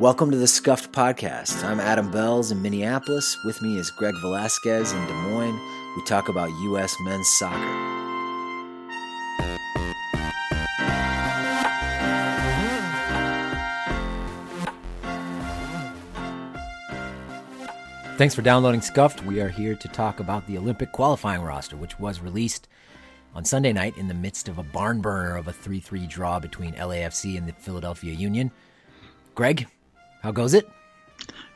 Welcome to the Scuffed Podcast. I'm Adam Belz in Minneapolis. With me is Greg Velasquez in Des Moines. We talk about U.S. men's soccer. Thanks for downloading Scuffed. We are here to talk about the Olympic qualifying roster, which was released on Sunday night in the midst of a barn burner of a 3 3 draw between LAFC and the Philadelphia Union. Greg, how goes it?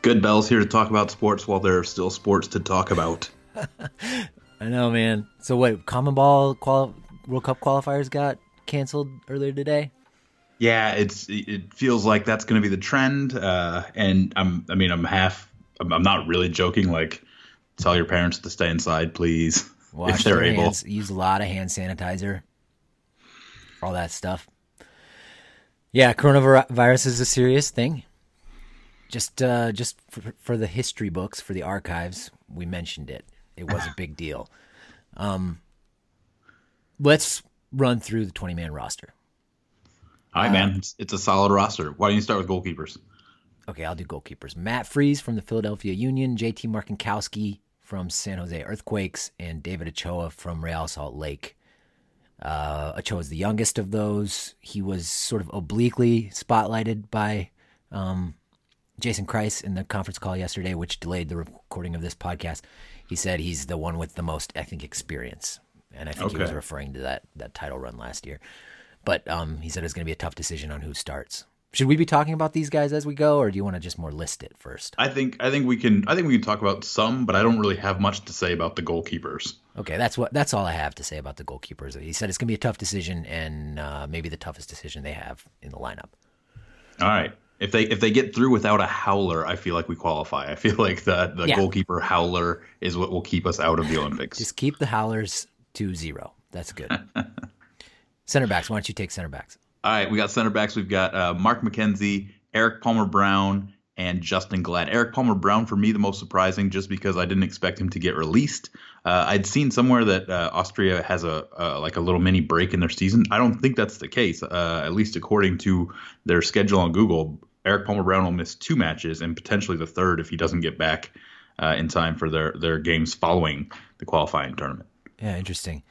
Good Belz here to talk about sports while there are still sports to talk about. I know, man. So, what, CONMEBOL quali- World Cup qualifiers got canceled earlier today? Yeah, it's it feels like that's going to be the trend, uh, and I'm I mean I'm half I'm, I'm not really joking. Like, tell your parents to stay inside, please, Wash if they're able. hands, use a lot of hand sanitizer, all that stuff. Yeah, coronavirus is a serious thing. Just, uh, just for, for the history books, for the archives, we mentioned it. It was a big deal. Um, let's run through the twenty-man roster. All right, man, it's, it's a solid roster. Why don't you start with goalkeepers? Okay, I'll do goalkeepers. Matt Freese from the Philadelphia Union, JT Marcinkowski from San Jose Earthquakes, and David Ochoa from Real Salt Lake. Uh, Ochoa is the youngest of those. He was sort of obliquely spotlighted by um, Jason Kreis in the conference call yesterday, which delayed the recording of this podcast. He said he's the one with the most, I think, experience, and I think he was referring to that that title run last year. But um, he said it's going to be a tough decision on who starts. Should we be talking about these guys as we go, or do you want to just more list it first? I think I think we can I think we can talk about some, but I don't really have much to say about the goalkeepers. Okay, that's what that's all I have to say about the goalkeepers. He said it's going to be a tough decision, and uh, maybe the toughest decision they have in the lineup. All right. If they if they get through without a howler, I feel like we qualify. I feel like the the Yeah. goalkeeper howler is what will keep us out of the Olympics. Just keep the howlers to zero. That's good. center backs. Why don't you take center backs? All right, we got center backs. We've got uh, Mark McKenzie, Erik Palmer Brown, and Justen Glad. Erik Palmer Brown, for me, the most surprising, just because I didn't expect him to get released. Uh, I'd seen somewhere that uh, Austria has a uh, like a little mini break in their season. I don't think that's the case, uh, at least according to their schedule on Google. Erik Palmer Brown will miss two matches and potentially the third if he doesn't get back uh, in time for their their games following the qualifying tournament. Yeah, interesting.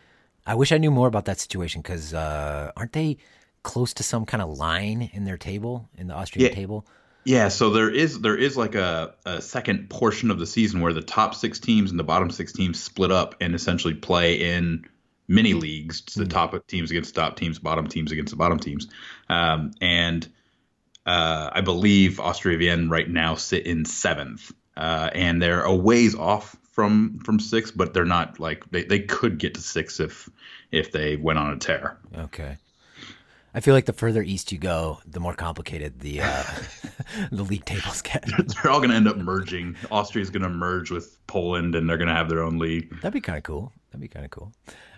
I wish I knew more about that situation because uh, aren't they close to some kind of line in their table in the Austrian Yeah. table? Yeah, so there is there is like a, a second portion of the season where the top six teams and the bottom six teams split up and essentially play in mini leagues. The top teams against top teams, bottom teams against the bottom teams, um, and uh, I believe Austria Vienna right now sit in seventh, uh, and they're a ways off from from six, but they're not like they, they could get to six if if they went on a tear. Okay. I feel like the further east you go, the more complicated the uh, the league tables get. they're all going to end up merging. Austria's going to merge with Poland, and they're going to have their own league. That'd be kind of cool. That'd be kind of cool.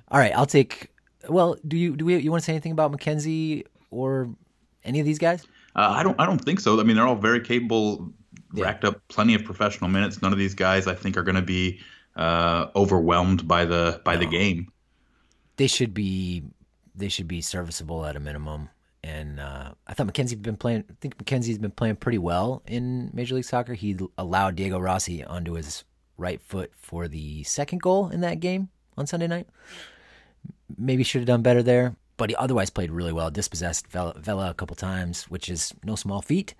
All right, I'll take. Well, do you do we you want to say anything about McKenzie or any of these guys? Uh, I don't. I don't think so. I mean, they're all very capable. Racked up plenty of professional minutes. None of these guys, I think, are going to be uh, overwhelmed by the by the game. They should be they should be serviceable at a minimum. And uh, I thought McKenzie's been playing. I think McKenzie's been playing pretty well in Major League Soccer. He allowed Diego Rossi onto his right foot for the second goal in that game on Sunday night. Maybe should have done better there, but he otherwise played really well. Dispossessed Vela, Vela a couple times, which is no small feat.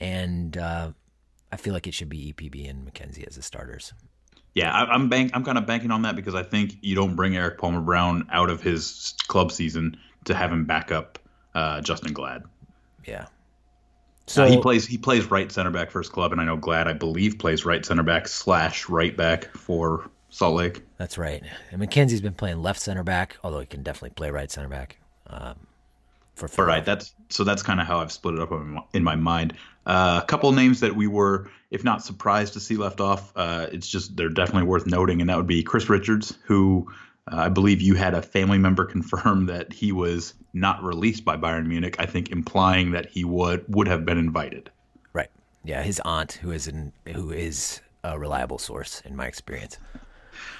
And uh, I feel like it should be EPB and McKenzie as the starters. Yeah, I, I'm bank. I'm kind of banking on that because I think you don't bring Erik Palmer Brown out of his club season to have him back up uh, Justen Glad. Yeah. So he plays. He plays right center back for his club, and I know Glad, I believe, plays right center back slash right back for Salt Lake. That's right. And McKenzie's been playing left center back, although he can definitely play right center back. Um, for All right, that's so that's kind of how I've split it up in my- in my mind. Uh, a couple names that we were, if not surprised to see left off, uh, it's just they're definitely worth noting, and that would be Chris Richards, who uh, I believe you had a family member confirm that he was not released by Bayern Munich. I think implying that he would would have been invited. right. Yeah, his aunt, who is an, who is a reliable source in my experience.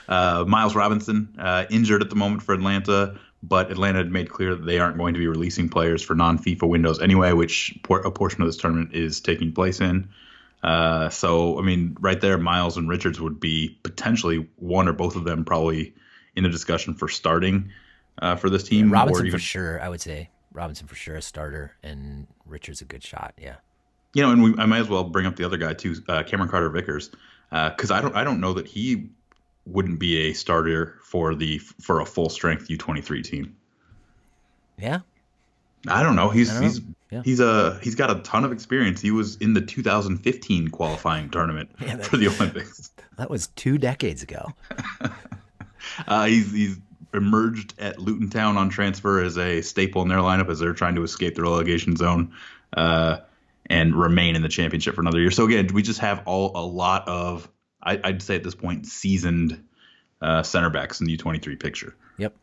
Uh, Miles Robinson uh, injured at the moment for Atlanta. but Atlanta had made clear that they aren't going to be releasing players for non FIFA windows anyway, which por- a portion of this tournament is taking place in. Uh, so, I mean, right there, Miles and Richards would be potentially one or both of them probably in a discussion for starting uh, for this team. Yeah, Robinson even, for sure, I would say. Robinson for sure a starter, and Richards a good shot. Yeah. You know, and we, I might as well bring up the other guy too, uh, Cameron Carter Vickers, because I don't I don't know that he wouldn't be a starter for the for a full strength U23 team. Yeah. I don't know. He's don't he's know. Yeah. he's a he's got a ton of experience. He was in the 2015 qualifying tournament Yeah, that- for the Olympics. That was two decades ago. Uh, he's he's emerged at Luton Town on transfer as a staple in their lineup as they're trying to escape the relegation zone uh, and remain in the championship for another year. So again, we just have all a lot of I, I'd say at this point seasoned uh, center backs in the U23 picture. Yep.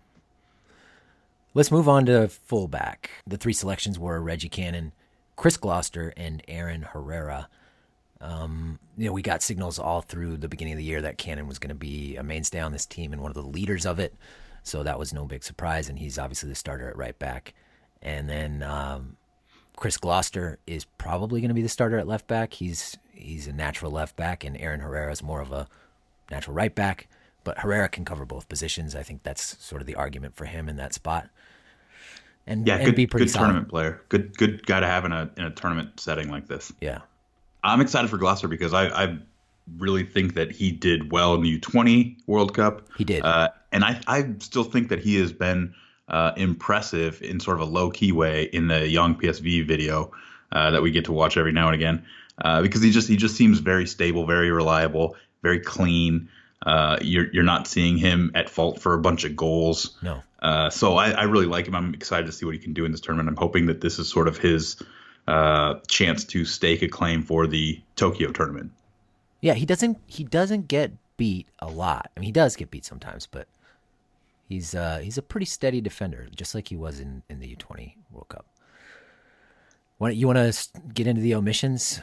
Let's move on to fullback. The three selections were Reggie Cannon, Chris Gloster, and Aaron Herrera. Um, you know, we got signals all through the beginning of the year that Cannon was going to be a mainstay on this team and one of the leaders of it. So that was no big surprise, and he's obviously the starter at right back. And then um, Chris Gloster is probably going to be the starter at left back. He's he's a natural left back, and Aaron Herrera is more of a natural right back. But Herrera can cover both positions. I think that's sort of the argument for him in that spot. And, Yeah, and good, be pretty good solid. tournament player. Good good guy to have in a in a tournament setting like this. Yeah. I'm excited for Gloster because I, I really think that he did well in the U20 World Cup. He did. Uh, and I, I still think that he has been uh, impressive in sort of a low key way in the young PSV video uh, that we get to watch every now and again uh, because he just he just seems very stable, very reliable, very clean. Uh, you're you're not seeing him at fault for a bunch of goals. No. Uh, so I, I really like him. I'm excited to see what he can do in this tournament. I'm hoping that this is sort of his uh, chance to stake a claim for the Tokyo tournament. Yeah, he doesn't he doesn't get beat a lot. I mean, he does get beat sometimes, but he's uh he's a pretty steady defender, just like he was in in the U20 World Cup. Want you want to get into the omissions?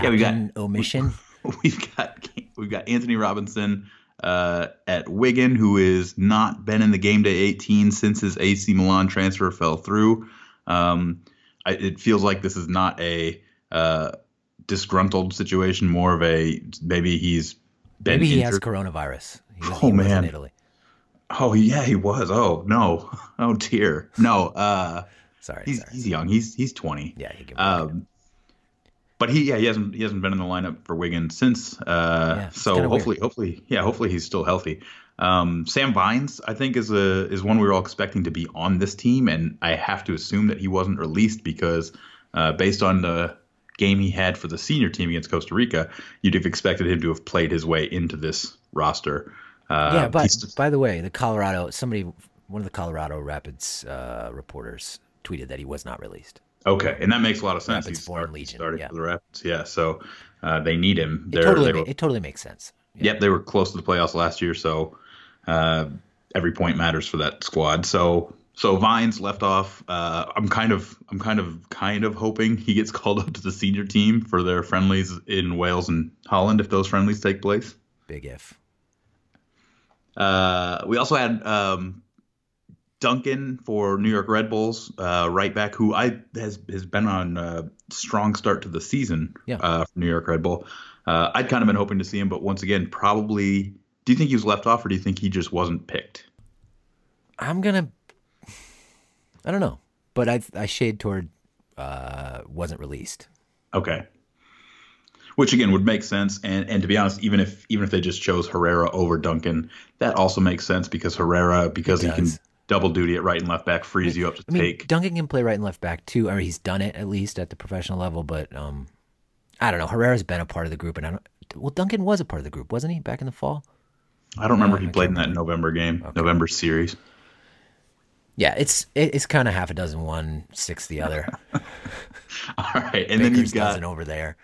Yeah, we got omission. We've got we've got Antonee Robinson uh, at Wigan, who has not been in the game day 18 since his AC Milan transfer fell through. Um, I, it feels like this is not a uh, disgruntled situation, more of a maybe he's been Maybe he has injured. coronavirus. He, Oh, he man. in Italy. Oh yeah, he was. Oh no. Oh dear. No. Uh, Sorry, he's sorry. he's young. He's he's 20. yeah, he can. Um, but he yeah he hasn't he hasn't been in the lineup for Wigan since. Uh, Yeah, so hopefully hopefully yeah hopefully he's still healthy. Um, Sam Vines I think is a is one we were all expecting to be on this team, and I have to assume that he wasn't released because uh, based on the game he had for the senior team against Costa Rica, you'd have expected him to have played his way into this roster. Uh, yeah, but he's- by the way, the Colorado somebody one of the Colorado Rapids uh, reporters tweeted that he was not released. Okay, and that makes a lot of sense. Rapids He's start- Legion, starting yeah. for the Rapids, yeah. So uh, they need him. It They're, totally were, it totally makes sense. Yep, they were close to the playoffs last year, so uh, every point matters for that squad. So so Vines left off. Uh, I'm kind of I'm kind of kind of hoping he gets called up to the senior team for their friendlies in Wales and Holland if those friendlies take place. Big if. Uh, we also had um, Duncan for New York Red Bulls, uh, right back, who I has has been on a strong start to the season Yeah. uh, for New York Red Bull. Uh, I'd kind of been hoping to see him, but once again, probably. Do you think he was left off, or do you think he just wasn't picked? I'm gonna. I don't know, but I I shade toward uh wasn't released. Okay. Which again would make sense, and and to be honest, even if even if they just chose Herrera over Duncan, that also makes sense because Herrera, because he can double duty at right and left back, frees you up to I mean, take. Duncan can play right and left back too. I mean, he's done it at least at the professional level, but um, I don't know. Herrera's been a part of the group, and I don't. Well, Duncan was a part of the group, wasn't he, back in the fall? I don't remember Yeah, he I played in that November game, November series. Yeah, it's it, it's kind of half a dozen one, six the other. All right, and then Baker's you've got dozen over there.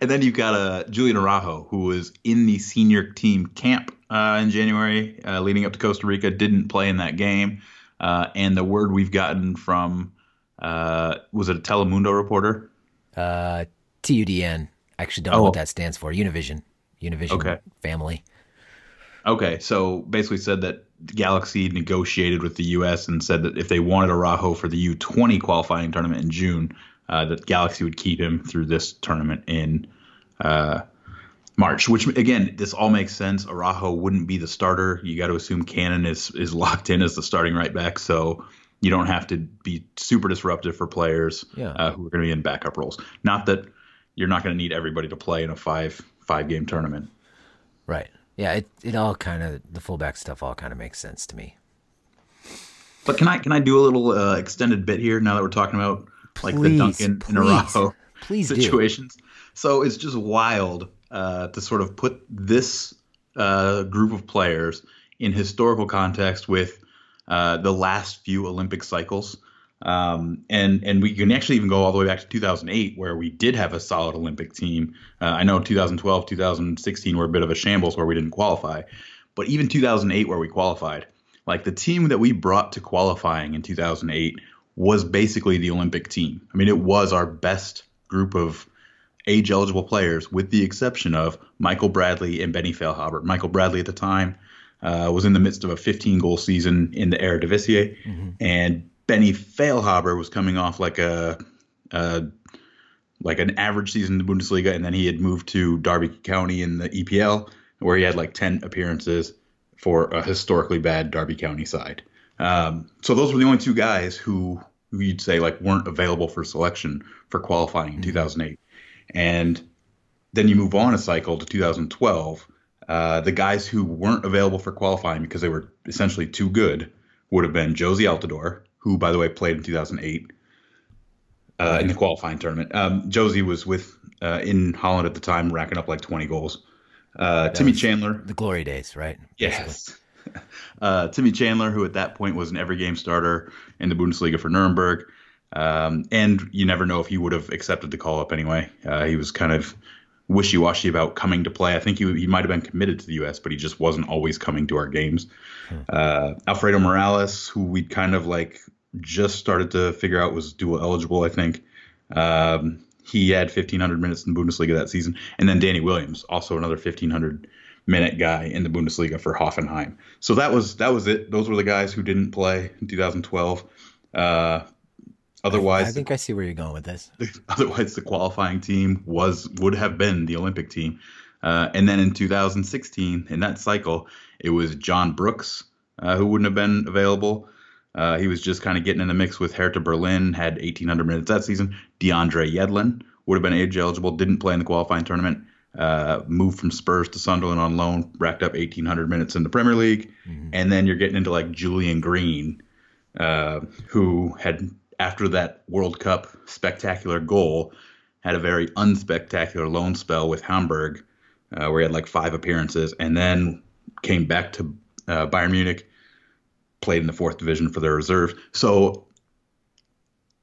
And then you've got uh, Julian Araujo, who was in the senior team camp uh, in January, uh, leading up to Costa Rica. Didn't play in that game, uh, and the word we've gotten from uh, was it a Telemundo reporter? Uh, TUDN. I actually don't know Oh. what that stands for. Univision. Univision Okay. family. Okay, so basically said that Galaxy negotiated with the U.S. and said that if they wanted Araujo for the U20 qualifying tournament in June, uh, that Galaxy would keep him through this tournament in uh, March. Which again, this all makes sense. Araujo wouldn't be the starter. You got to assume Cannon is is locked in as the starting right back, so you don't have to be super disruptive for players Yeah. uh, who are going to be in backup roles. Not that you're not going to need everybody to play in a five five game tournament. Right. Yeah. It it all kind of the fullback stuff all kind of makes sense to me. But can I can I do a little uh, extended bit here now that we're talking about like the Please, Duncan and please, Araujo please do. situations? So it's just wild uh, to sort of put this uh, group of players in historical context with uh, the last few Olympic cycles. Um, and and we can actually even go all the way back to 2008, where we did have a solid Olympic team. Uh, I know 2012, 2016 were a bit of a shambles where we didn't qualify, but even 2008, where we qualified, like the team that we brought to qualifying in 2008 was basically the Olympic team. I mean, it was our best group of age eligible players, with the exception of Michael Bradley and Benny Feilhaber. Michael Bradley at the time uh, was in the midst of a 15 goal season in the Eredivisie, and Benny Feilhaber was coming off like a, a like an average season in the Bundesliga, and then he had moved to Derby County in the EPL, where he had like 10 appearances for a historically bad Derby County side. Um, so those were the only two guys who, who you'd say like weren't available for selection for qualifying in 2008. And then you move on a cycle to 2012. Uh, the guys who weren't available for qualifying because they were essentially too good would have been Jozy Altidore, who, by the way, played in 2008 uh, in the qualifying tournament. Um, Jozy was with uh, in Holland at the time, racking up like 20 goals. Uh, Timmy Chandler, The glory days, right? Yes. Uh, Timmy Chandler, who at that point was an every game starter in the Bundesliga for Nuremberg. Um, and you never know if he would have accepted the call up anyway. Uh, he was kind of wishy washy about coming to play. I think he, he might have been committed to the U.S., but he just wasn't always coming to our games. Uh, Alfredo Morales, who we kind of like just started to figure out was dual eligible, I think. Um, he had 1,500 minutes in the Bundesliga that season. And then Danny Williams, also another 1,500 minute guy in the Bundesliga for Hoffenheim. So that was that was it. Those were the guys who didn't play in 2012. Uh, otherwise, I think I see where you're going with this. otherwise the qualifying team was would have been the Olympic team. Uh, and then in 2016, in that cycle, it was John Brooks uh, who wouldn't have been available. Uh, he was just kind of getting in the mix with Hertha Berlin, had 1,800 minutes that season. DeAndre Yedlin would have been age eligible, didn't play in the qualifying tournament. Uh, moved from Spurs to Sunderland on loan, racked up 1,800 minutes in the Premier League. And then you're getting into like Julian Green, uh, who had, after that World Cup spectacular goal, had a very unspectacular loan spell with Hamburg, uh, where he had like five appearances, and then came back to uh, Bayern Munich, played in the fourth division for their reserves. So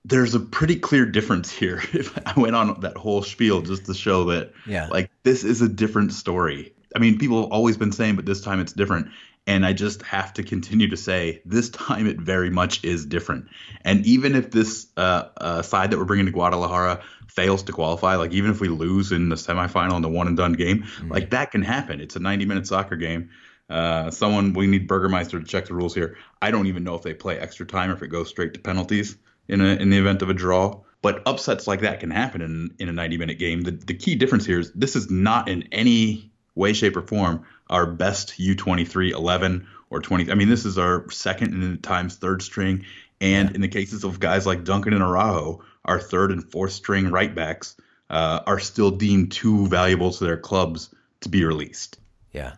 there's a pretty clear difference here. If I went on that whole spiel just to show that, Yeah. like this is a different story. I mean, people have always been saying, but this time it's different. And I just have to continue to say, this time it very much is different. And even if this uh, uh, side that we're bringing to Guadalajara fails to qualify, like even if we lose in the semifinal in the one and done game, like that can happen. It's a 90 minute soccer game. Uh, someone, we need Burgermeister to check the rules here. I don't even know if they play extra time or if it goes straight to penalties in a, in the event of a draw. But upsets like that can happen in, in a 90 minute game. The, the key difference here is this is not in any way, shape, or form our best U23 11 or 20. I mean, this is our second and at times third string. And in the cases of guys like Duncan and Araujo, our third and fourth string right backs uh, are still deemed too valuable to their clubs to be released. Yeah.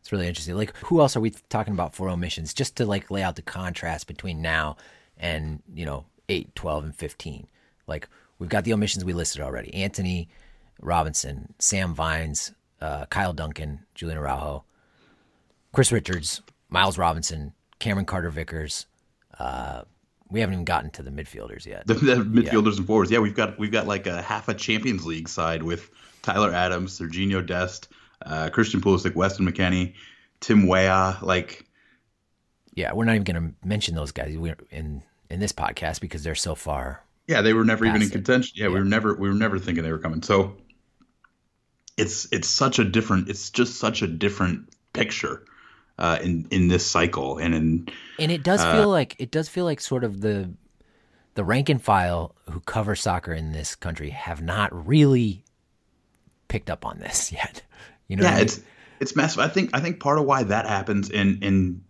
It's really interesting. Like, who else are we talking about for omissions? Just to like lay out the contrast between now and, you know, 8, 12, and 15. Like, we've got the omissions we listed already Antonee Robinson, Sam Vines, uh, Kyle Duncan, Julian Araujo, Chris Richards, Miles Robinson, Cameron Carter Vickers. Uh, we haven't even gotten to the midfielders yet. The, the midfielders and forwards. Yeah, we've got we've got like a half a Champions League side with Tyler Adams, Serginho Dest, uh, Christian Pulisic, Weston McKennie, Tim Weah. Like, Yeah, we're not even going to mention those guys We're in in this podcast because they're so far. yeah, they were never even in it. contention. Yeah, we were never we were never thinking they were coming. So it's it's such a different. It's just such a different picture uh, in in this cycle and in and it does feel like it does feel like sort of the the rank and file who cover soccer in this country have not really picked up on this yet. You know, yeah, I mean? it's it's massive. I think I think part of why that happens in in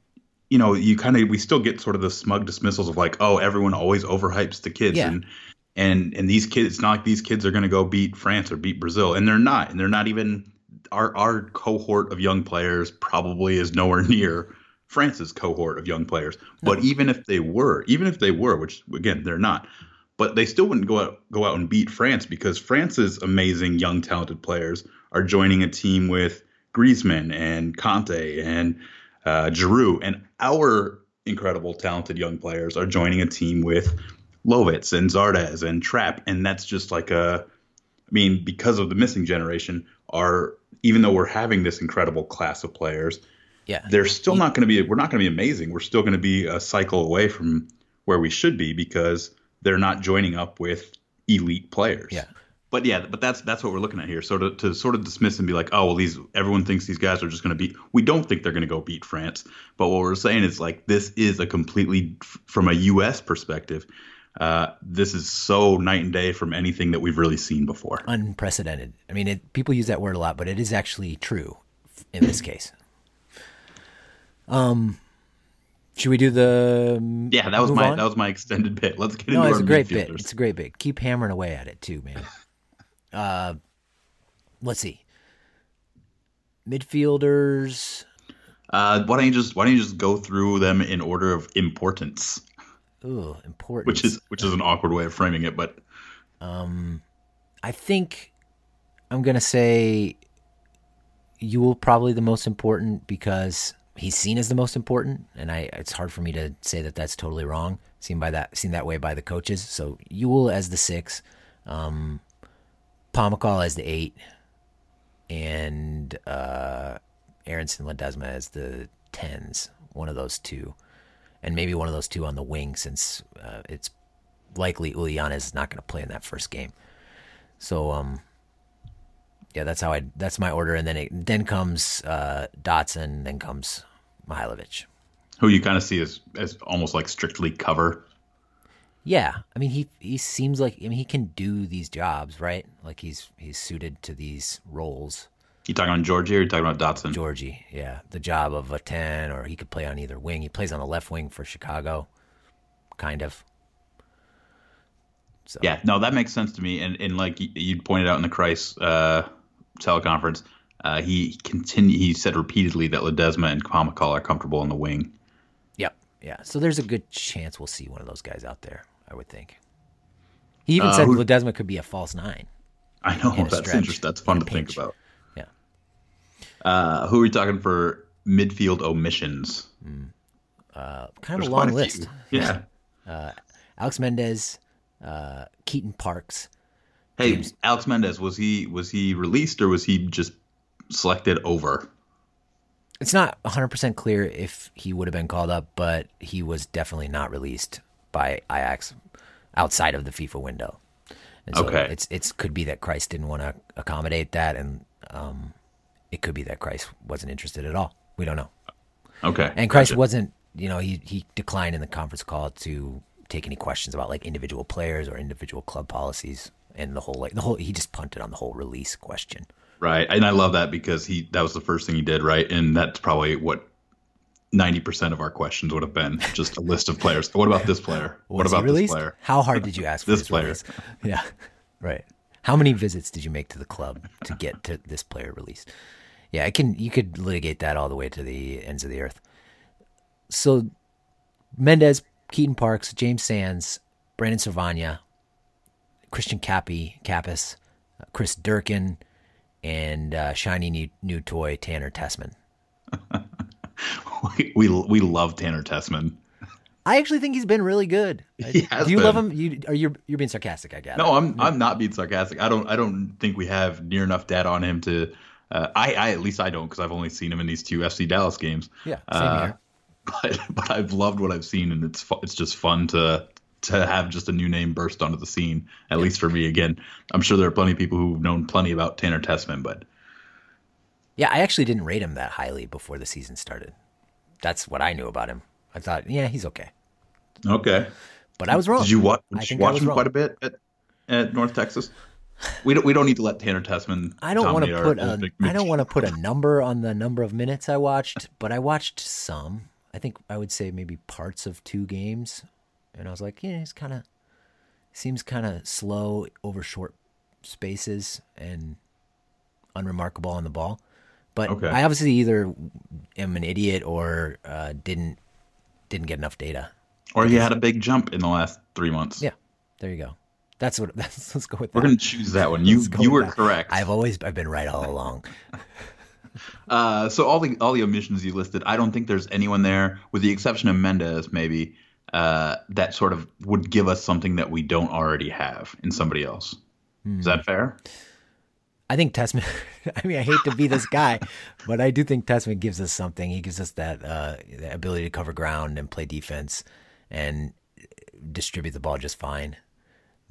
you know you kind of we still get sort of the smug dismissals of like oh everyone always overhypes the kids Yeah. and and and these kids it's not like these kids are going to go beat France or beat Brazil and they're not and they're not even our our cohort of young players probably is nowhere near France's cohort of young players. But even if they were, even if they were, which again they're not, but they still wouldn't go out go out and beat France because France's amazing young talented players are joining a team with Griezmann and Kanté and uh, Giroud, and our incredible talented young players are joining a team with Lovitz and Zardes and Trapp, and that's just like a. I mean, because of the missing generation, are even though we're having this incredible class of players, yeah. they're still not going to be. We're not going to be amazing. We're still going to be a cycle away from where we should be because they're not joining up with elite players. Yeah. But yeah, but that's that's what we're looking at here. So to, to sort of dismiss and be like, oh well, these everyone thinks these guys are just going to beat. We don't think they're going to go beat France. But what we're saying is like this is a completely from a U.S. perspective. Uh, this is so night and day from anything that we've really seen before. unprecedented. I mean, it, people use that word a lot, but it is actually true in this case. Um, should we do the? Yeah, that was my on? that was my extended bit. Let's get no, into it's our a great bit. It's a great bit. Keep hammering away at it too, man. Uh, let's see. Midfielders. Uh, why don't you just why don't you just go through them in order of importance, Ooh, important. which is which is an awkward way of framing it, but um, I think I'm gonna say Yueill probably the most important because he's seen as the most important, and I it's hard for me to say that that's totally wrong. Seen by that seen that way by the coaches. So Yueill as the six, um, Pomykal as the eight, and uh, Aaronson Ledesma as the tens. One of those two, and maybe one of those two on the wing since uh, it's likely Uliana is not going to play in that first game. So um yeah, that's how I that's my order and then it then comes uh Dotson, then comes Mihailovic. who you kind of see as as almost like strictly cover. Yeah, I mean he he seems like I mean he can do these jobs, right? Like he's he's suited to these roles. You talking about Georgie or you talking about Dotson? Georgie, yeah, the job of a 10 or he could play on either wing. He plays on the left wing for Chicago kind of. So Yeah, no, that makes sense to me. And and like you, pointed out in the Kreis uh, teleconference, uh, he continue he said repeatedly that Ledesma and Pomykal are comfortable on the wing. Yep. Yeah. So there's a good chance we'll see one of those guys out there, I would think. He even Uh, said who- Ledesma could be a false nine. I know In that's interesting. That's fun to a think about. Yeah. Uh, who are we talking for midfield omissions? Uh, kind of There's a long few. list. Yeah. Alex Mendez, uh, Keaton Parks. Hey, Alex Mendez was he was he released or was he just selected over? It's not 100% clear if he would have been called up, but he was definitely not released by Ajax outside of the FIFA window. And so Okay. it's it's could be that Kreis didn't want to accommodate that, and um, it could be that Kreis wasn't interested at all. We don't know. Okay. And Kreis gotcha. wasn't, you know, he he declined in the conference call to take any questions about like individual players or individual club policies and the whole like the whole he just punted on the whole release question. Right. And I love that because he that was the first thing he did, right? And that's probably what 90% of our questions would have been just a list of players. What about this player? what about this player? How hard did you ask for This his player. release? Yeah. Right. How many visits did you make to the club to get to this player released? Yeah, I can you could litigate that all the way to the ends of the earth. So Mendez, Keaton Parks, James Sands, Brandon Servania, Christian Cappy, Cappis, uh, Chris Durkin, and uh, shiny new, new toy Tanner Tessman. We, we we love Tanner Tessman. I actually think he's been really good. He has Do you love him? You are you you're being sarcastic, I guess. No, I'm I'm not being sarcastic. I don't I don't think we have near enough data on him to. Uh, I I at least I don't because I've only seen him in these two FC Dallas games. Yeah, same Uh, here. But but I've loved what I've seen and it's fu- it's just fun to to have just a new name burst onto the scene. At least for me. Again, I'm sure there are plenty of people who've known plenty about Tanner Tessman, but Yeah, I actually didn't rate him that highly before the season started. That's what I knew about him. I thought, yeah, he's okay. Okay. But I was wrong. Did you watch, I did you watch him wrong. quite a bit at, at North Texas? We don't we don't need to let Tanner Tessman. I don't want to our put a I don't want to put a number on the number of minutes I watched, but I watched some. I think I would say maybe parts of two games, and I was like, yeah, he's kind of seems kind of slow over short spaces and unremarkable on the ball. But Okay. I obviously either am an idiot or uh, didn't didn't get enough data. Or he had a big jump in the last three months. Yeah, there you go. That's what. That's, let's go with that. We're gonna choose that one. You you were correct. I've always I've been right all along. Uh, so all the all the omissions you listed, I don't think there's anyone there, with the exception of Mendez, maybe, uh, that sort of would give us something that we don't already have in somebody else. Is that fair? I think Tessman. I mean, I hate to be this guy, but I do think Tessman gives us something. He gives us that uh, ability to cover ground and play defense and distribute the ball just fine.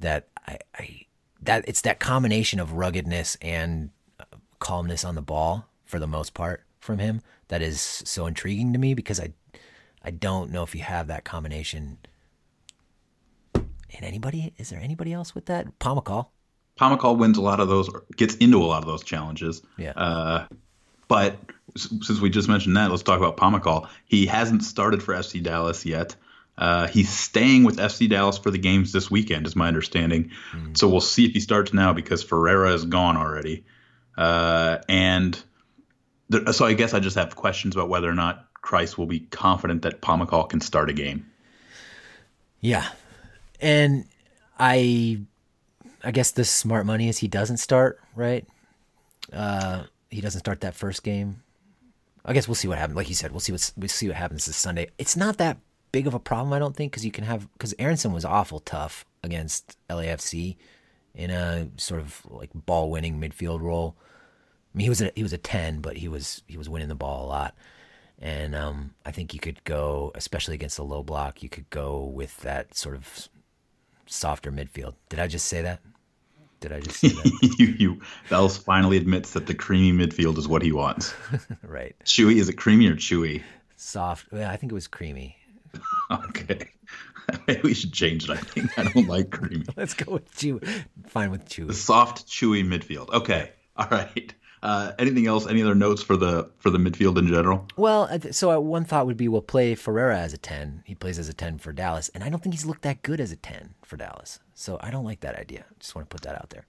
That I, I that it's that combination of ruggedness and uh, calmness on the ball for the most part from him that is so intriguing to me because I I don't know if you have that combination. And anybody is there anybody else with that? Pomykal. Pomykal wins a lot of those, gets into a lot of those challenges. Yeah. Uh, but since we just mentioned that, let's talk about Pomykal. He hasn't started for FC Dallas yet. Uh, he's staying with FC Dallas for the games this weekend, is my understanding. So we'll see if he starts now because Ferreira is gone already. Uh, and there, so I guess I just have questions about whether or not Kreis will be confident that Pomykal can start a game. Yeah. And I I guess the smart money is he doesn't start, right? Uh he doesn't start that first game. I guess we'll see what happens. Like you said, we'll see what we'll see what happens this Sunday. It's not that big of a problem, I don't think, because you can have because Aaronson was awful tough against LAFC in a sort of like ball winning midfield role. I mean, he was a he was a ten, but he was he was winning the ball a lot. And um, I think you could go, especially against a low block, you could go with that sort of softer midfield. Did I just say that? Did I just you, you, Belz finally admits that the creamy midfield is what he wants. right. Chewy, is it creamy or chewy? Soft. Yeah, I think it was creamy. Okay. Maybe we should change it. I think I don't like creamy. Let's go with chewy. Fine with chewy. The soft, chewy midfield. Okay. All right. Uh, anything else? Any other notes for the for the midfield in general? Well, so uh, one thought would be we'll play Ferreira as a 10. He plays as a 10 for Dallas, and I don't think he's looked that good as a 10 for Dallas. So I don't like that idea. Just want to put that out there.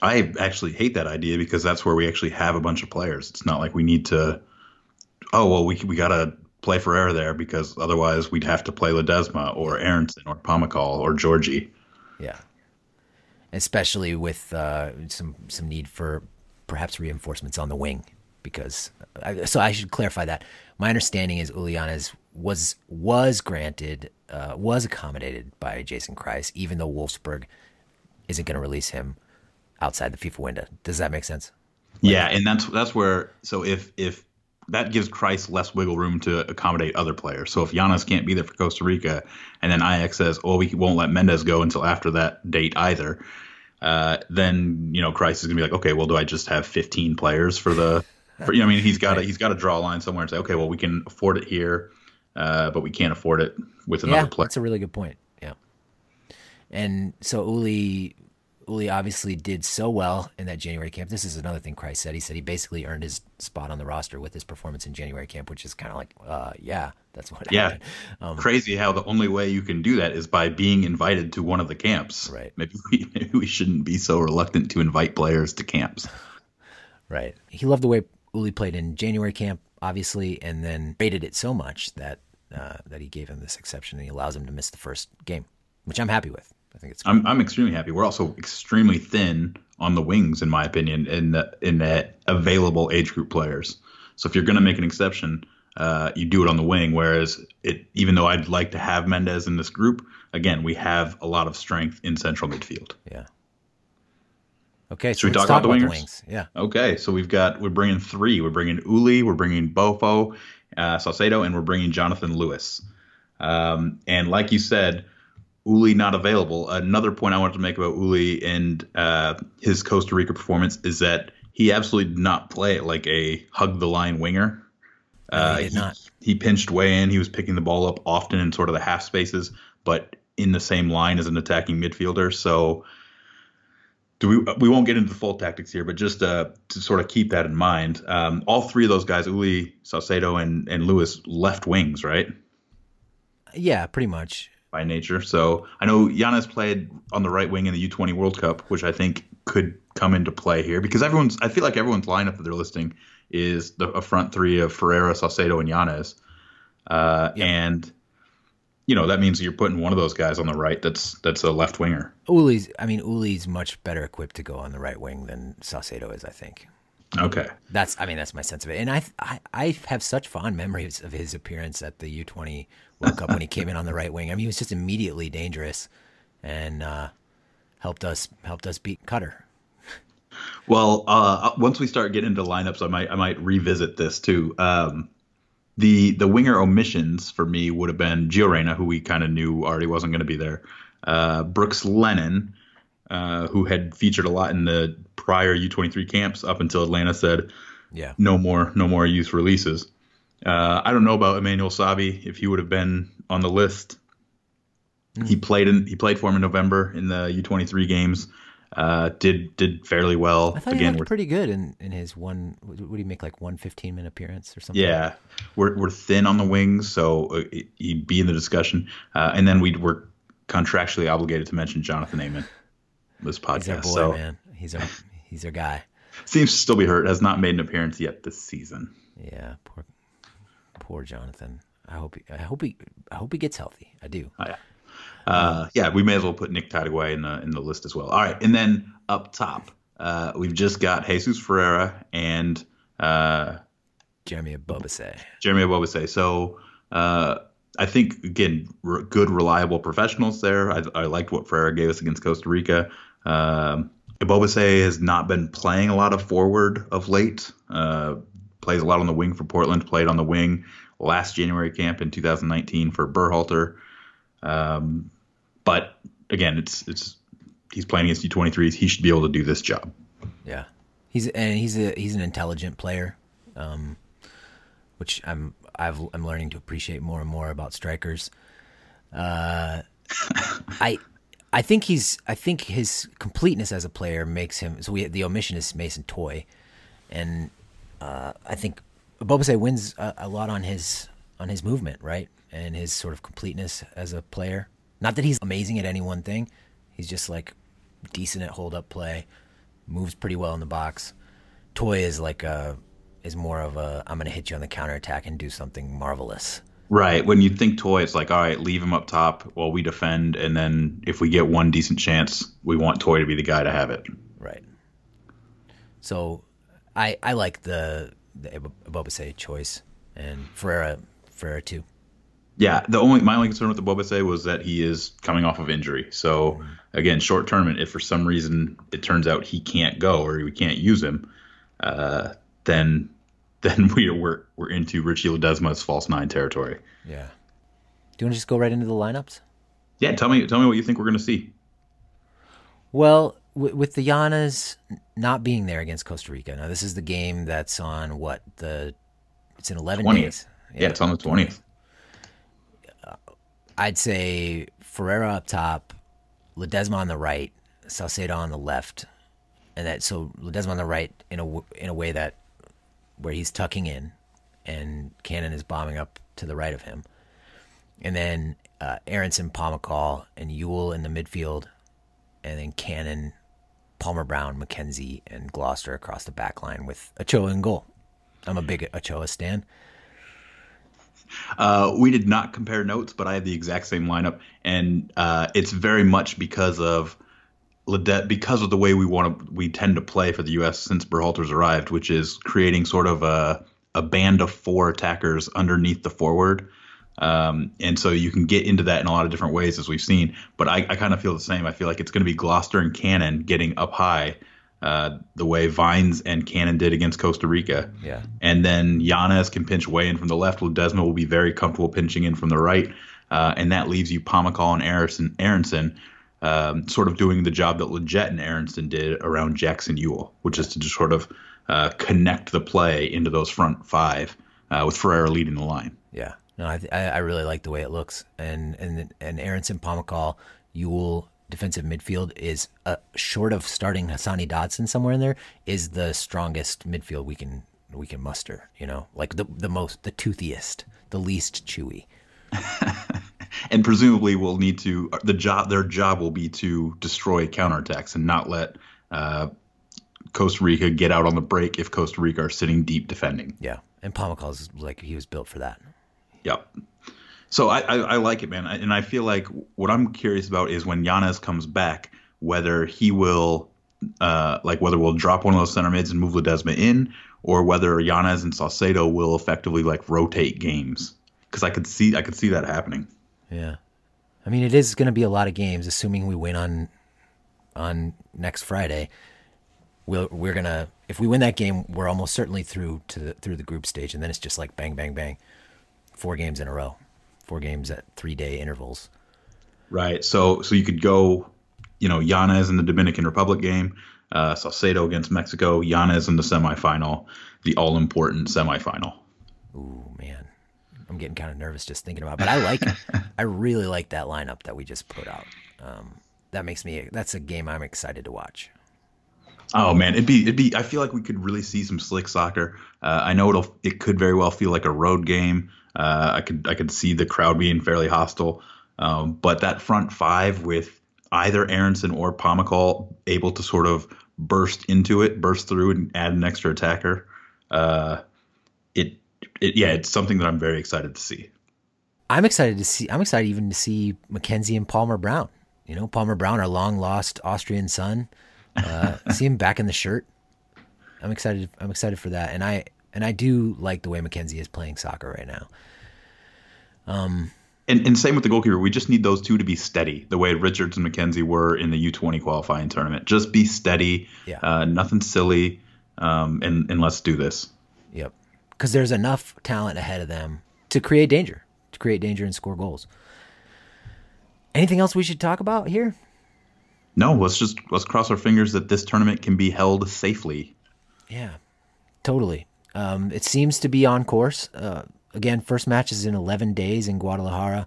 I actually hate that idea because that's where we actually have a bunch of players. It's not like we need to. Oh well, we we gotta play Ferreira there because otherwise we'd have to play Ledesma or Aaronson or Pomykal or Georgie. Yeah. Especially with uh, some some need for perhaps reinforcements on the wing, because I, so I should clarify that. My understanding is Ulianas was was granted uh, was accommodated by Jason Kreis, even though Wolfsburg isn't going to release him outside the FIFA window. Does that make sense? Yeah, and that's that's where so if if that gives Kreis less wiggle room to accommodate other players. So if Giannis can't be there for Costa Rica, and then Ajax says, "Oh, we won't let Mendez go until after that date either," uh, then you know Kreis is gonna be like, "Okay, well, do I just have 15 players for the?" For, you know, I mean, he's got to he's got to draw a line somewhere and say, "Okay, well, we can afford it here, uh, but we can't afford it with another yeah, player." that's a really good point. Yeah, and so Uli, Uli obviously did so well in that January camp. This is another thing Kreis said. He said he basically earned his spot on the roster with his performance in January camp, which is kind of like, uh, yeah, that's what Yeah. happened. Um, Crazy how the only way you can do that is by being invited to one of the camps. Right. Maybe we maybe we shouldn't be so reluctant to invite players to camps. Right. He loved the way Uli played in January camp, obviously, and then rated it so much that uh, that he gave him this exception and he allows him to miss the first game, which I'm happy with. I think it's I'm I'm extremely happy. We're also extremely thin on the wings, in my opinion, in the, in the available age group players. So if you're going to make an exception, uh, you do it on the wing. Whereas it, even though I'd like to have Mendez in this group, again, we have a lot of strength in central midfield. yeah. Okay, so we let's talk about the about wingers? wings. Yeah. Okay, so we've got we're bringing three. We're bringing Uli, we're bringing Bofo, uh, Salcedo, and we're bringing Jonathan Lewis. Um, and like you said, Uli not available. Another point I wanted to make about Uli and uh, his Costa Rica performance is that he absolutely did not play like a hug the line winger. No, he did not. He pinched way in. He was picking the ball up often in sort of the half spaces, but in the same line as an attacking midfielder. So do we we won't get into the full tactics here, but just uh, to sort of keep that in mind, um, all three of those guys, Uli, Saucedo, and and Lewis, left wings, right? Yeah, pretty much. By nature, so I know Giannis played on the right wing in the U20 World Cup, which I think could come into play here because everyone's. I feel like everyone's lineup that they're listing is the a front three of Ferreira, Saucedo, and Giannis, uh, Yeah. and you know that means you're putting one of those guys on the right. That's that's a left winger. Uli's. I mean, Uli's much better equipped to go on the right wing than Saucedo is. I think. Okay. That's. I mean, that's my sense of it. And I, I, I have such fond memories of his appearance at the U twenty World Cup when he came in on the right wing. I mean, he was just immediately dangerous, and uh, helped us helped us beat Qatar. Well, uh, once we start getting into lineups, I might I might revisit this too. Um, the the winger omissions for me would have been Gio Reyna, who we kind of knew already wasn't going to be there. Uh, Brooks Lennon, uh, who had featured a lot in the prior U23 camps up until Atlanta said Yeah. no more no more youth releases. Uh, I don't know about Emmanuel Sabbi if he would have been on the list. He played in he played for him in November in the U23 games. Uh, did did fairly well. I thought he Again, looked pretty good in, in his one. Would would he make like one 15 minute appearance or something? Yeah, we're we're thin on the wings, so uh, he'd be in the discussion. Uh, and then we we're contractually obligated to mention Jonathan Amon this he's our podcast. boy, so man. He's our he's our guy. seems to still be hurt. Has not made an appearance yet this season. Yeah, poor poor Jonathan. I hope he, I hope he I hope he gets healthy. I do. Oh, yeah. Uh, yeah, we may as well put Nick Taitague in the in the list as well. All right, and then up top, uh, we've just got Jesus Ferreira and uh, Jeremy Ebobisse. Jeremy Ebobisse. So uh, I think again, r- good, reliable professionals there. I, I liked what Ferreira gave us against Costa Rica. Um, Ebobisse has not been playing a lot of forward of late. Uh, plays a lot on the wing for Portland. Played on the wing last January camp in 2019 for Berhalter. Um, but again, it's it's he's playing against U23s. He should be able to do this job. Yeah, he's and he's a he's an intelligent player, um, which I'm I've I'm learning to appreciate more and more about strikers. Uh, I I think he's I think his completeness as a player makes him so we the omission is Mason Toye, and uh, I think Ebobisse wins a, a lot on his on his movement right and his sort of completeness as a player. Not that he's amazing at any one thing, he's just like decent at hold up play, moves pretty well in the box. Toye is like a is more of a I'm gonna hit you on the counterattack and do something marvelous. Right. When you think Toye, it's like, all right, leave him up top while we defend, and then if we get one decent chance, we want Toye to be the guy to have it. Right. So, I I like the the Ebobisse choice and Ferreira Ferreira too. Yeah. The only my only concern with the Ebobisse was that he is coming off of injury. So again, short tournament. If for some reason it turns out he can't go or we can't use him, uh, then then we we're we're into Richie Ledesma's false nine territory. Yeah. Do you want to just go right into the lineups? Yeah. Tell me tell me what you think we're gonna see. Well, w- with the Yanas not being there against Costa Rica. Now this is the game that's on what the it's in 11 20th. days. Yeah, it's on the twentieth. I'd say Ferreira up top, Ledesma on the right, Saucedo on the left, and that so Ledesma on the right in a in a way that where he's tucking in, and Cannon is bombing up to the right of him, and then uh, Aaronson, Pomykal, and Yueill in the midfield, and then Cannon, Palmer Brown, McKenzie, and Gloster across the back line with Ochoa in goal. I'm a big Ochoa stan. Uh, we did not compare notes, but I had the exact same lineup, and uh, it's very much because of Ledet, because of the way we want to, we tend to play for the U.S. since Berhalter's arrived, which is creating sort of a a band of four attackers underneath the forward. Um, and so you can get into that in a lot of different ways, as we've seen. But I, I kind of feel the same. I feel like it's going to be Gloster and Cannon getting up high, uh, the way Vines and Cannon did against Costa Rica. Yeah. And then Giannis can pinch way in from the left. Ledesma will be very comfortable pinching in from the right. Uh, and that leaves you Pomykal and Aaronson, Aaronson um, sort of doing the job that Lletget and Aaronson did around Jackson Yueill, which is to just sort of uh, connect the play into those front five uh, with Ferreira leading the line. Yeah, no, I, I really like the way it looks, and and and Aaronson, Pomykal, Yueill defensive midfield is uh, short of starting Hassani Dotson somewhere in there is the strongest midfield we can we can muster. You know, like the the most the toothiest, the least chewy. and presumably we'll need to the job their job will be to destroy counterattacks and not let uh, Costa Rica get out on the break if Costa Rica are sitting deep defending. Yeah, and Pomykal's like he was built for that. Yep. So I, I, I like it, man, and I feel like what I'm curious about is when Llanez comes back, whether he will, uh, like whether we'll drop one of those center mids and move Ledezma in, or whether Llanez and Saucedo will effectively like rotate games, because I could see I could see that happening. Yeah, I mean it is going to be a lot of games, assuming we win on on next Friday. We'll, we're gonna if we win that game, we're almost certainly through to the, through the group stage, and then it's just like bang, bang, bang, four games in a row four games at three day intervals. Right. So so you could go, you know, Llanez in the Dominican Republic game, uh, Saucedo against Mexico, Llanez in the semifinal, the all important semifinal. Ooh man, I'm getting kind of nervous just thinking about. it. But I like, I really like that lineup that we just put out. Um, that makes me. That's a game I'm excited to watch. Oh man, it'd be it'd be. I feel like we could really see some slick soccer. Uh, I know it'll it could very well feel like a road game. Uh, I could I could see the crowd being fairly hostile, um, but that front five with either Aaronson or Pomykal able to sort of burst into it, burst through, and add an extra attacker. Uh, it, it yeah, it's something that I'm very excited to see. I'm excited to see. I'm excited even to see McKenzie and Palmer Brown. You know, Palmer Brown, our long lost Austrian son. Uh, see him back in the shirt. I'm excited. I'm excited for that, and I and I do like the way McKenzie is playing soccer right now. Um, and, and same with the goalkeeper. We just need those two to be steady, the way Richards and McKenzie were in the U20 qualifying tournament. Just be steady. Yeah. Uh, nothing silly. Um, and and let's do this. Yep. Because there's enough talent ahead of them to create danger, to create danger and score goals. Anything else we should talk about here? No, let's just let's cross our fingers that this tournament can be held safely. Yeah, totally. Um, it seems to be on course. Uh, again, first match is in 11 days in Guadalajara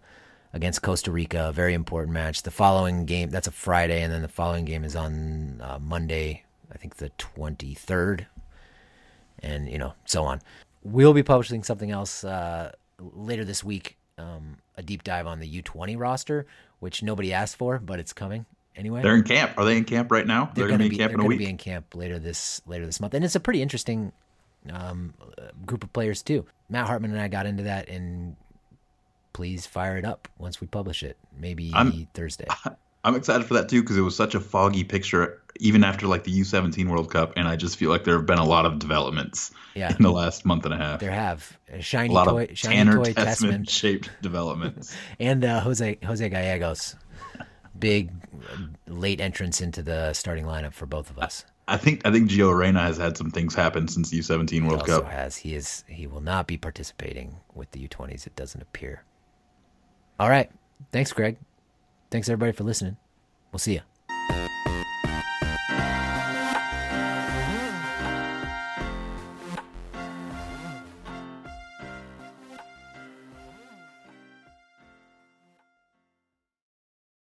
against Costa Rica. A very important match. The following game, that's a Friday, and then the following game is on uh, Monday, I think the 23rd, and, you know, so on. We'll be publishing something else uh, later this week, um, a deep dive on the U20 roster, which nobody asked for, but it's coming anyway. They're in camp. Are they in camp right now? They're, they're going to be in camp in a week. Be in camp later this later this month, and it's a pretty interesting um, group of players too. Matt Hartman and I got into that, and please fire it up once we publish it, maybe I'm, Thursday. I'm excited for that too because it was such a foggy picture, even after like the U17 World Cup, and I just feel like there have been a lot of developments yeah. in the last month and a half. There have a shiny a lot toy, of shiny Tanner toy Tessmann shaped developments, and uh, Jose Jose Gallegos, big late entrance into the starting lineup for both of us. I think I think Gio Reyna has had some things happen since the U17 World Cup. Has he is he will not be participating with the U20s. It doesn't appear. All right, thanks, Greg. Thanks everybody for listening. We'll see you.